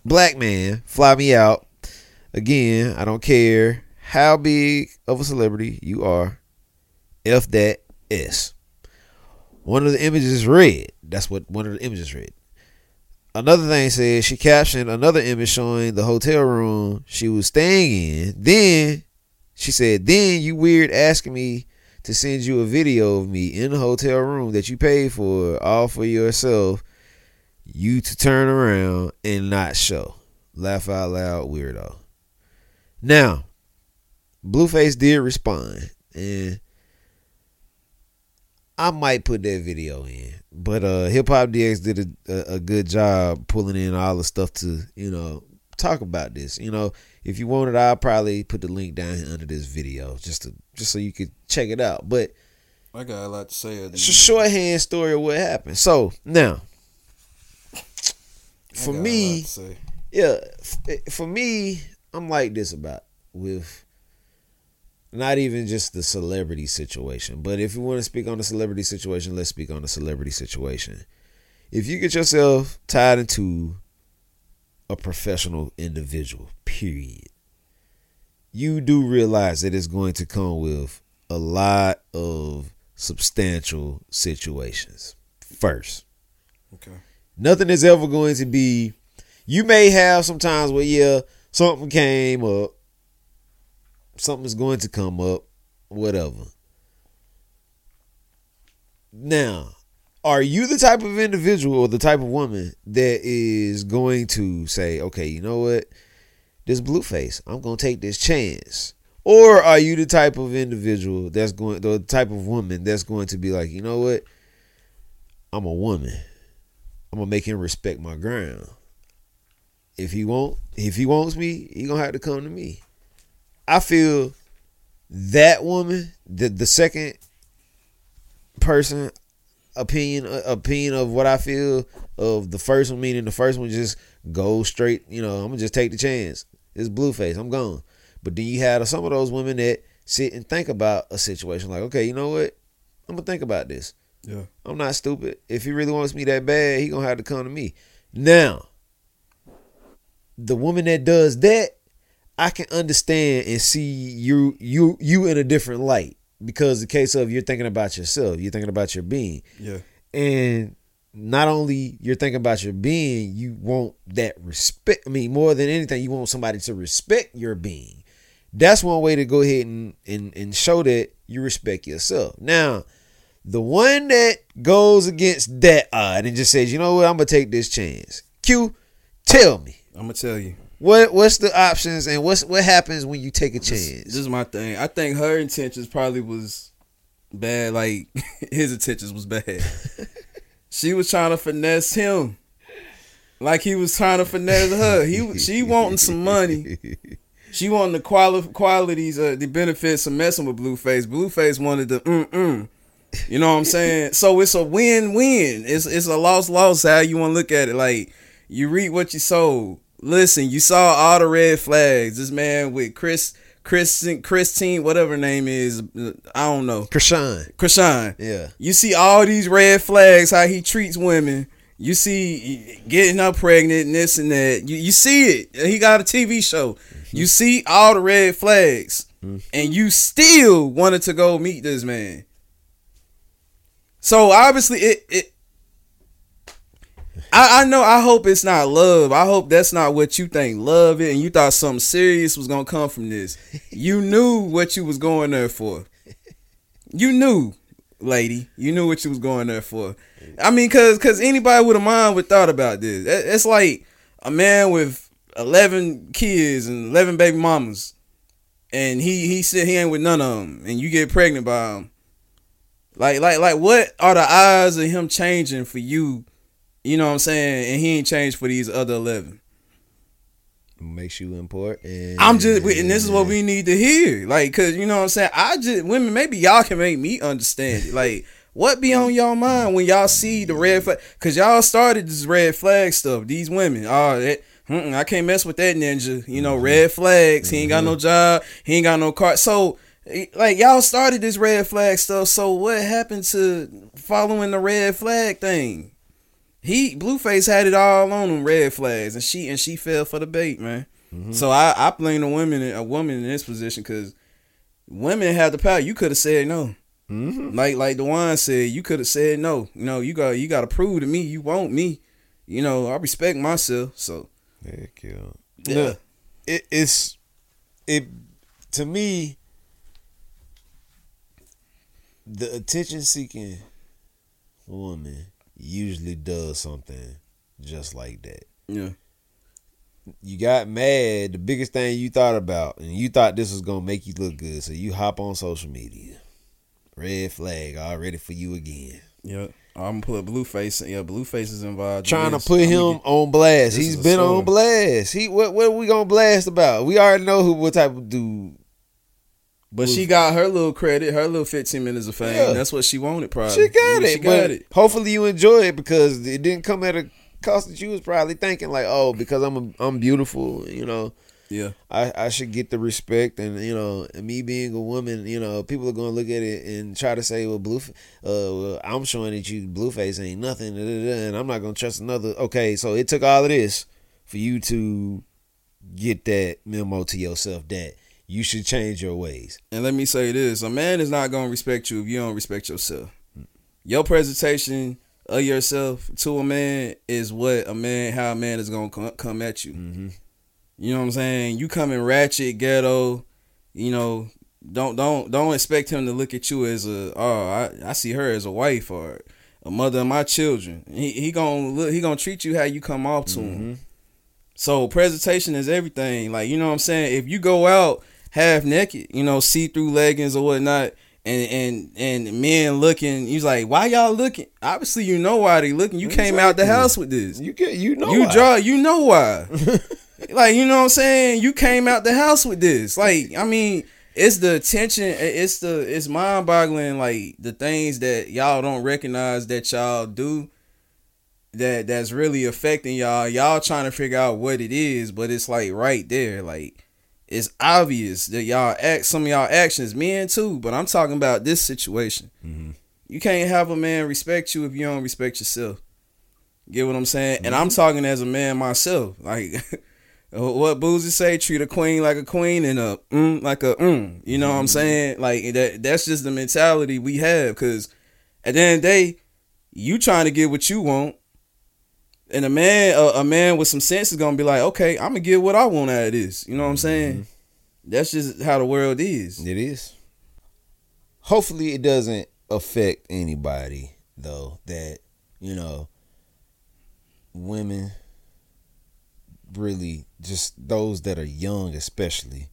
black man fly me out. Again, I don't care how big of a celebrity you are. F that S. One of the images read. That's what one of the images read. Another thing says she captioned another image showing the hotel room she was staying in. Then she said, Then you weird asking me to send you a video of me in the hotel room that you paid for, all for yourself, you to turn around and not show. Laugh out loud, weirdo. Now, Blueface did respond, and I might put that video in. But uh Hip Hop DX did a, a, good job pulling in all the stuff to, you know, talk about this. You know, if you wanted, I'll probably put the link down here under this video just to just so you could check it out. But I got a lot to say. it's a than- shorthand story of what happened. So now, for me, lot to say. yeah, for me, I'm like this about with not even just the celebrity situation, but if you want to speak on the celebrity situation, let's speak on the celebrity situation. If you get yourself tied into a professional individual, period, you do realize that it's going to come with a lot of substantial situations. First, Okay. Nothing is ever going to be. You may have sometimes where yeah something came up, something's going to come up, whatever. Now, are you the type of individual or the type of woman that is going to say, okay, you know what, this blueface, I'm gonna take this chance. Or are you the type of individual that's going, the type of woman that's going to be like, you know what, I'm a woman. I'm gonna make him respect my ground. If he won't, if he wants me, he gonna have to come to me. I feel that woman, the the second person opinion uh, opinion of what I feel of the first one, meaning the first one just go straight. You know, I'm gonna just take the chance. It's blueface. I'm gone. But then you have some of those women that sit and think about a situation like, okay, you know what? I'm gonna think about this. Yeah. I'm not stupid. If he really wants me that bad, he gonna have to come to me. Now, the woman that does that, I can understand and see you you you in a different light because the case of you're thinking about yourself, you're thinking about your being, Yeah. and not only you're thinking about your being, you want that respect. I mean, more than anything, you want somebody to respect your being. That's one way to go ahead and and, and show that you respect yourself. Now, the one that goes against that odd and just says, you know what, I'm gonna take this chance. Q, tell me I'm gonna tell you. What what's the options and what's what happens when you take a This, chance. this is my thing. I think her intentions probably was bad. Like his intentions was bad. she was trying to finesse him, like he was trying to finesse her. He she wanting some money. She wanted the quali- qualities, uh, the benefits of messing with Blueface. Blueface wanted the mm mm. You know what I'm saying? So it's a win win. It's it's a loss loss. How you want to look at it? Like you reap what you sow. Listen, you saw all the red flags. This man with Chris, Chris, Christine, whatever name is, I don't know. Chrisean. Chrisean. Yeah. You see all these red flags, how he treats women. You see getting her pregnant and this and that. You, you see it. He got a TV show. You mm-hmm. see all the red flags. Mm-hmm. And you still wanted to go meet this man. So obviously it it I, I know I hope it's not love. I hope that's not what you think love it and you thought something serious was gonna come from this. You knew what you was going there for. You knew lady. You knew what you was going there for. I mean, cause cause anybody with a mind would thought about this. It's like a man with eleven kids and eleven baby mamas, and he he said he ain't with none of them, and you get pregnant by him. Like like like what are the odds of him changing for you? You know what I'm saying? And he ain't changed for these other eleven. Makes you important. I'm just, and this is what we need to hear. Like, cause you know what I'm saying. I just women, maybe y'all can make me understand it. Like, what be on y'all mind when y'all see the red flag? Cause y'all started this red flag stuff. These women, oh, that, I can't mess with that ninja. You know, mm-hmm. red flags. He ain't got no mm-hmm. job. He ain't got no car. So, eh, like, y'all started this red flag stuff. So, what happened to following the red flag thing? He Blueface had it all on them red flags, and she and she fell for the bait, man. So I, I blame the women, a woman in this position, because women have the power. You could have said no, Mhm. like like the one said. You could have said no. You know, you got you got to prove to me you want me. You know, I respect myself. So Heck yeah. Yeah. Look, it, it's it to me. The attention seeking woman usually does something just like that. yeah, You got mad, the biggest thing you thought about, and you thought this was gonna make you look good, so you hop on social media. Red flag already for you again. Yep. I'm gonna put Blueface. Yeah, Blueface is involved. in trying to put I'ma him get- on blast. He's been on blast. He what what are we gonna blast about? We already know who what type of dude. But she got her little credit, her little 15 minutes of fame. Yeah. That's what she wanted. Probably She got Yeah, it. She got it. Hopefully you enjoy it because it didn't come at a cost that you was probably thinking like, oh, because I'm a, I'm beautiful, you know. Yeah, I, I should get the respect and you know and me being a woman you know people are gonna look at it and try to say well blue uh well, I'm showing that you blueface ain't nothing da, da, da, and I'm not gonna trust another okay so it took all of this for you to get that memo to yourself that you should change your ways And let me say this: a man is not gonna respect you if you don't respect yourself. Your presentation of yourself to a man is what a man, how a man is gonna come, come at you. mm-hmm. You know what I'm saying? You coming ratchet, ghetto. You know, don't don't don't expect him to look at you as a oh I, I see her as a wife or a mother of my children. He he gonna look he gonna treat you how you come off to him. So presentation is everything. Like you know what I'm saying. If you go out half naked, you know, see through leggings or whatnot, and and and men looking, he's like, why y'all looking? Obviously, you know why they looking. You came out the house with this. you get you know you why. draw. You know why. like you know what I'm saying. You came out the house with this. Like I mean. It's the attention. It's the it's mind boggling. Like the things that y'all don't recognize that y'all do that that's really affecting y'all. Y'all trying to figure out what it is, but it's like right there. Like it's obvious that y'all act some of y'all actions, men too. But I'm talking about this situation. Mhm. You can't have a man respect you if you don't respect yourself. Get what I'm saying? And Mm-hmm. I'm talking as a man myself. Like what Boosie say, treat a queen like a queen and a mm like a mm. You know what Mm-hmm. I'm saying? Like that that's just the mentality we have. Cause at the end of the day, you trying to get what you want. And a man, a, a man with some sense is gonna be like, okay, I'm gonna get what I want out of this. You know what I'm saying? Mm-hmm. That's just how the world is. It is. Hopefully, it doesn't affect anybody though. That you know, women really just those that are young, especially.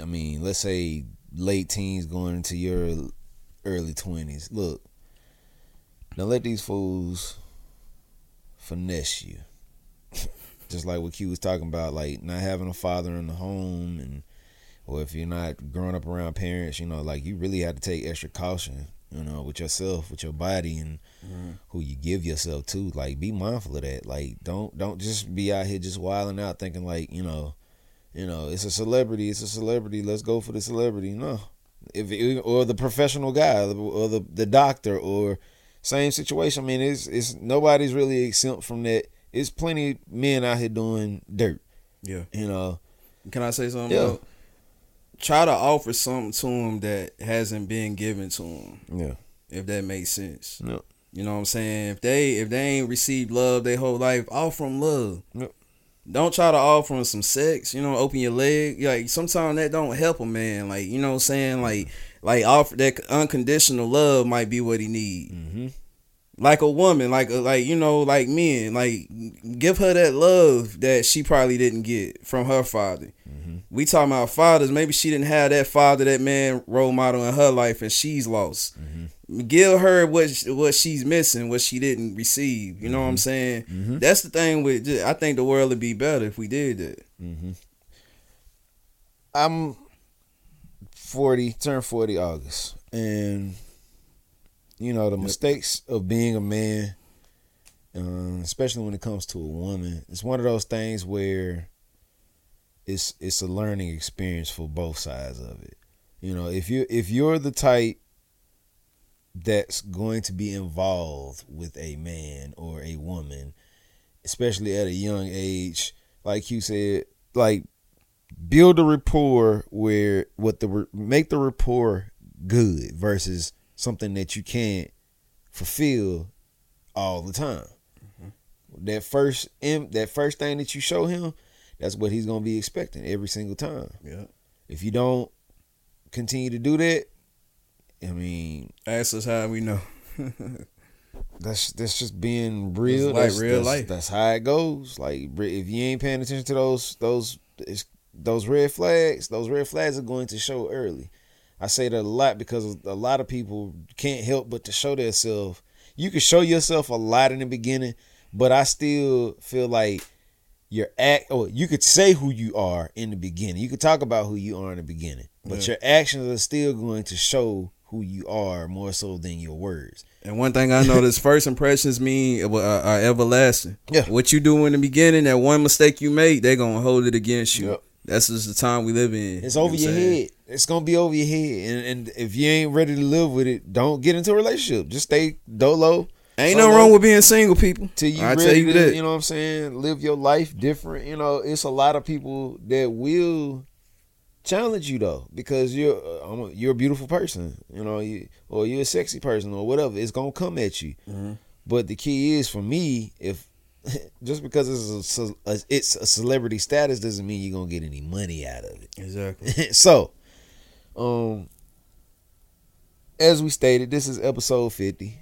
I mean, let's say late teens going into your early twenties. Look, don't let these fools finesse you. Just like what Q was talking about, like not having a father in the home and or if you're not growing up around parents, you know, like you really have to take extra caution, you know, with yourself, with your body, and mm-hmm. who you give yourself to. Like, be mindful of that. Like, don't don't just be out here just wilding out, thinking like, you know, you know, it's a celebrity, it's a celebrity. Let's go for the celebrity. No, if it, or the professional guy, or the the doctor, or same situation. I mean, it's it's nobody's really exempt from that. It's plenty men out here doing dirt. Yeah. You know, Can I say something? Yeah. though? Try to offer something to him that hasn't been given to him, yeah, if that makes sense. Yep. You know what I'm saying? If they if they ain't received love their whole life, offer them love. Yep. Don't try to offer them some sex. You know, open your leg. Like sometimes that don't help a man. Like you know what I'm saying? Like like offer that unconditional love might be what he need. Mm-hmm. Like a woman, like like you know, like men, like give her that love that she probably didn't get from her father. Mm-hmm. We talking about fathers. Maybe she didn't have that father, that man role model in her life, and she's lost. Mm-hmm. Give her what what she's missing, what she didn't receive. You know what I'm saying? Mhm. That's the thing with. I think the world would be better if we did that. Mm-hmm. I'm 40, turn 40 August. And, you know, the mistakes of being a man, um, especially when it comes to a woman, it's one of those things where it's it's a learning experience for both sides of it. You know, if you if you're the type that's going to be involved with a man or a woman, especially at a young age, like you said, like build a rapport where what the make the rapport good versus something that you can't fulfill all the time. Mm-hmm. That first im- that first thing that you show him, that's what he's gonna be expecting every single time. Yeah. If you don't continue to do that, I mean, Ask us how we know. that's that's just being real. It's like that's, real that's- life. That's how it goes. Like if you ain't paying attention to those those it's- those red flags, those red flags are going to show early. I say that a lot because a lot of people can't help but to show themselves. You can show yourself a lot in the beginning, but I still feel like your act or you could say who you are in the beginning. You could talk about who you are in the beginning, but Yeah. your actions are still going to show who you are more so than your words. And one thing I noticed, first impressions mean uh, are everlasting. Yeah. What you do in the beginning, that one mistake you made, they're gonna hold it against you. Yep. That's just the time we live in. It's You know over your saying? head. It's gonna be over your head, and and if you ain't ready to live with it, don't get into a relationship. Just stay dolo. Ain't nothing wrong with being single, people. till you I ready tell you that. you know what I'm saying. Live your life different. You know, it's a lot of people that will challenge you though because you're uh, I'm a, you're a beautiful person. You know, you or you're a sexy person or whatever. It's gonna come at you. Mhm. But the key is for me, if just because it's a, it's a celebrity status doesn't mean you're gonna get any money out of it. Exactly. so, um, as we stated, this is episode fifty.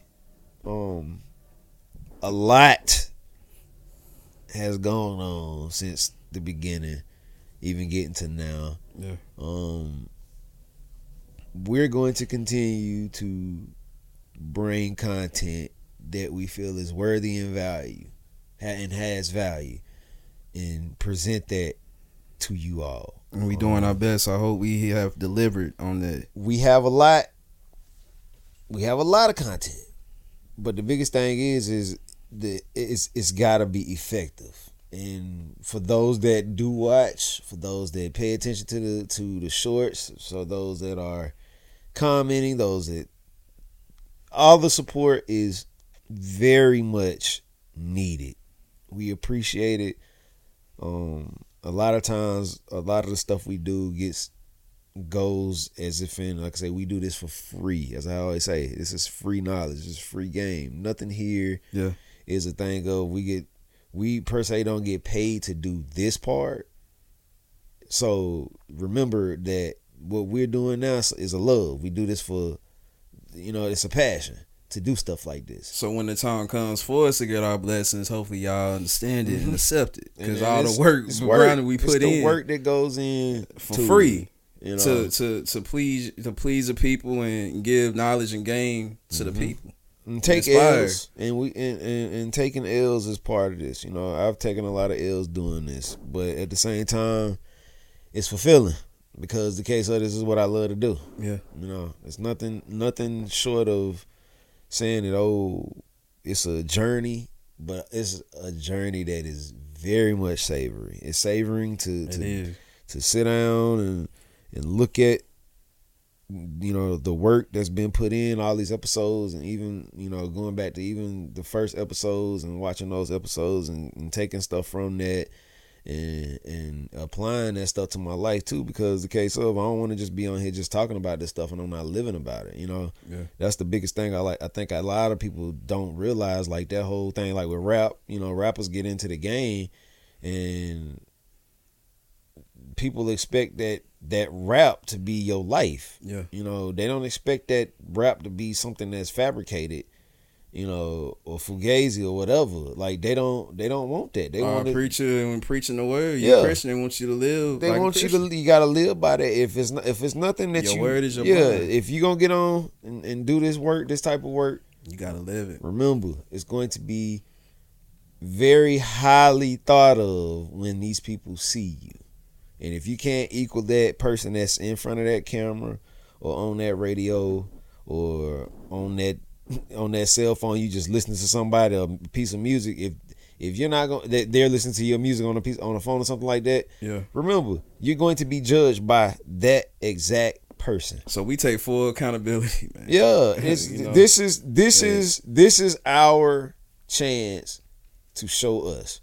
Um, a lot has gone on since the beginning, even getting to now. Yeah. Um, we're going to continue to bring content that we feel is worthy and value, and has value, and present that to you all. And we doing our best. I hope we have delivered on that. we have a lot we have a lot of content but the biggest thing is is the it's it's got to be effective and for those that do watch for those that pay attention to the to the shorts so those that are commenting those that all the support is very much needed we appreciate it. Um a lot of times a lot of the stuff we do gets goes as if in like I say we do this for free. As I always say this is free knowledge. It's free game. Nothing here Yeah. is a thing of we get we per se don't get paid to do this part. So remember that what we're doing now is- is a love. We do this for you know it's a passion to do stuff like this So when the time comes for us to get our blessings, hopefully y'all understand it and accept it. Because Mm-hmm. All the work, it's work we put the in work that goes in for to free you know to to to please to please the people and give knowledge and game to Mm-hmm. the people. and take. L's and we and, and, and taking L's is part of this. You know, I've taken a lot of L's doing this, but at the same time, it's fulfilling because the case of this is what I love to do. Yeah. You know, it's nothing nothing short of saying that oh, it's a journey, but it's a journey that is very much savory. It's savoring to to to sit down and and look at you know the work that's been put in all these episodes and even you know going back to even the first episodes and watching those episodes and, and taking stuff from that and and applying that stuff to my life too because the case of I don't want to just be on here just talking about this stuff and I'm not living about it you know Yeah. that's the biggest thing I like I think a lot of people don't realize like that whole thing like with rap you know rappers get into the game and people expect that that rap to be your life. Yeah. You know, they don't expect that rap to be something that's fabricated, you know, or fugazi or whatever. Like they don't they don't want that. They Our want to preacher when preaching the word, Yeah. you Christian, they want you to live. they like want you to you gotta live by that. If it's not, if it's nothing that Your you word is your yeah. bond. If you gonna get on and, and do this work, this type of work, You gotta live it. remember it's going to be very highly thought of when these people see you. And if you can't equal that person that's in front of that camera or on that radio or on that on that cell phone, you just listening to somebody a piece of music. If if you're not going, they're listening to your music on a piece on a phone or something like that. Yeah. Remember, you're going to be judged by that exact person. So we take full accountability, man. Yeah, You know? this is this Yeah. is this is our chance to show us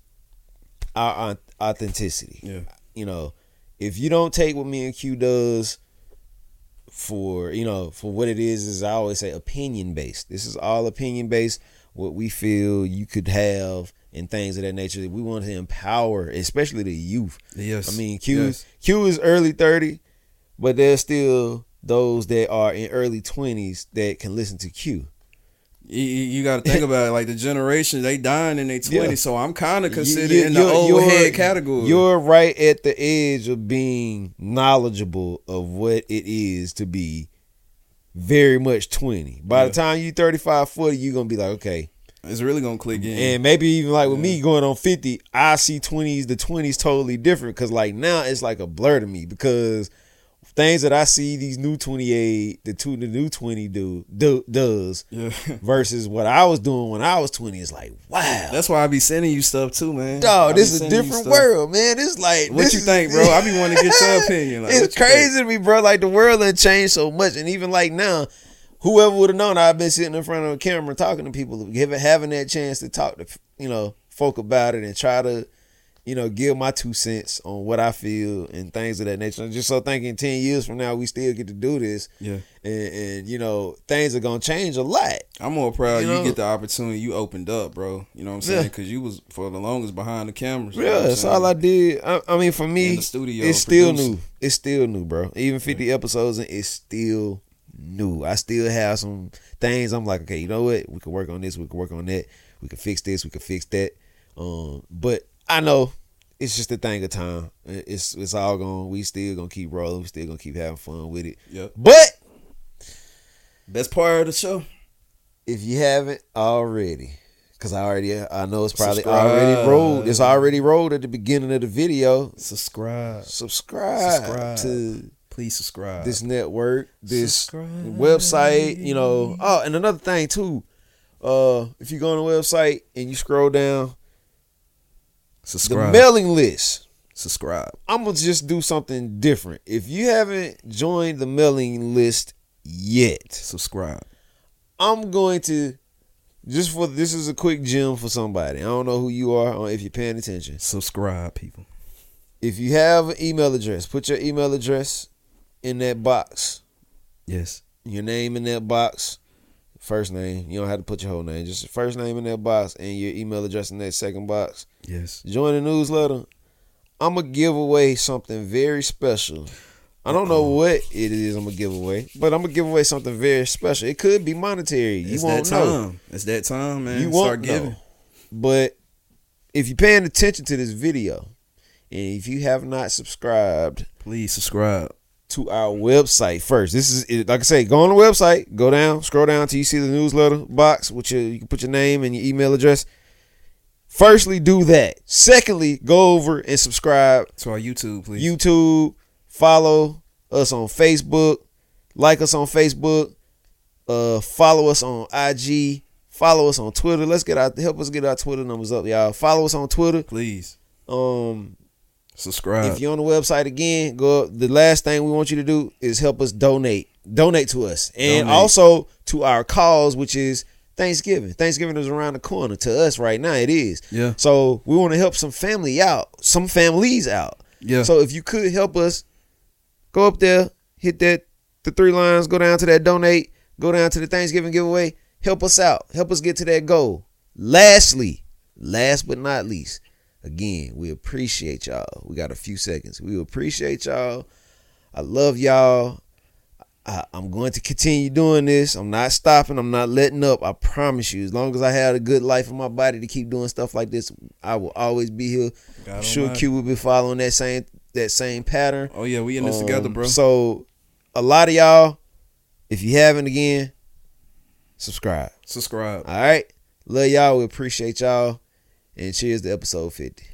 our authenticity. Yeah. You know, if you don't take what me and Q does for you know for what it is, is I always say opinion based. This is all opinion based. What we feel you could have and things of that nature. We want to empower, especially the youth. Yes. I mean, Q Yes. Q is early thirty, but there's still those that are in early twenties that can listen to Q. You, you- you got to think about it. Like the generation, they dying in their twenties. Yeah. So I'm kind of You- considered you- in the you're- old head category. You're right at the edge of being knowledgeable of what it is to be very much 20. By Yeah. the time you 35, 40, you're going to be like, okay. it's really gonna click in. And maybe even like with me going on 50, I see 20s, the 20s totally different. Cause like now it's like a blur to me because things that I see these new 28, the two the new 20 do, do does yeah. versus what I was doing when I was 20 is like, wow. That's why I be sending you stuff too, man. Dog, this is a different world, man. It's like What you is- think, bro? I be wanting to get your opinion. Like, it's you think? crazy to me, bro. Like the world has changed so much, and even like now, whoever would have known I've been sitting in front of a camera talking to people, having that chance to talk to you know folk about it and try to you know give my two cents on what I feel and things of that nature. Just so thinking ten years from now we still get to do this, Yeah. and, and you know things are gonna change a lot. I'm more proud You you, know? get the opportunity. You opened up, bro. You know what I'm saying? Yeah. Because you was for the longest behind the cameras. Yeah, that's all I did. I, I mean, for me, In the studio, it's still producing. new. It's still new, bro. Even 50 episodes and it's still new. I still have some things I'm like, okay, you know what? We can work on this. We can work on that. We can fix this. We can fix that. Um, but I know it's just a thing of time. It's it's all going. We still gonna keep rolling. We still gonna keep having fun with it. Yep. But Best part of the show. if you haven't already, because I already I know it's probably Subscribe. already rolled. It's already rolled at the beginning of the video. Subscribe. subscribe, Subscribe. to Please subscribe. this network, this Subscribe. website, you know. Oh, and another thing too. Uh if you go on the website and you scroll down, subscribe. the mailing list. subscribe. I'm gonna just do something different. If you haven't joined the mailing list yet, Subscribe. I'm going to just for this is a quick gem for somebody. I don't know who you are or if you're paying attention. Subscribe, people. If you have an email address, put your email address in that box. Yes. your name in that box, first name. You don't have to put your whole name. Just your first name in that box and your email address in that second box. Yes. Join the newsletter. I'm gonna give away something very special. I don't know what it is I'm gonna give away, but I'm gonna give away something very special. It could be monetary. You It's won't that know. It's that time, man. You Start won't giving. know. But if you're paying attention to this video, and if you have not subscribed Please subscribe. To our website first. This is like I say, go on the website, go down, scroll down till you see the newsletter box, which you, you can put your name and your email address. Firstly, do that. Secondly, go over and subscribe. To our YouTube, please. YouTube, follow us on Facebook, like us on Facebook, uh, follow us on IG, follow us on Twitter. Let's get our help us get our Twitter numbers up, y'all. Follow us on Twitter. please. Um, Subscribe. if you're on the website again, go. The last thing we want you to do is help us donate, donate to us, and Donate. also to our cause, which is Thanksgiving. Thanksgiving is around the corner to us right now. It is. Yeah. So we want to help some family out, some families out. Yeah. So if you could help us, go up there, hit that the three lines, go down to that donate, go down to the Thanksgiving giveaway, help us out, help us get to that goal. Lastly, last but not least, Again, we appreciate y'all. We got a few seconds. We appreciate y'all. I love y'all. I, I'm going to continue doing this. I'm not stopping. I'm not letting up. I promise you. As long as I have a good life in my body to keep doing stuff like this, I will always be here. God I'm sure. Q will be following that same that same pattern. Oh yeah, we in this Um, together, bro. So, a lot of y'all, if you haven't again, subscribe. Subscribe. All right. Love y'all. We appreciate y'all. And cheers to episode 50.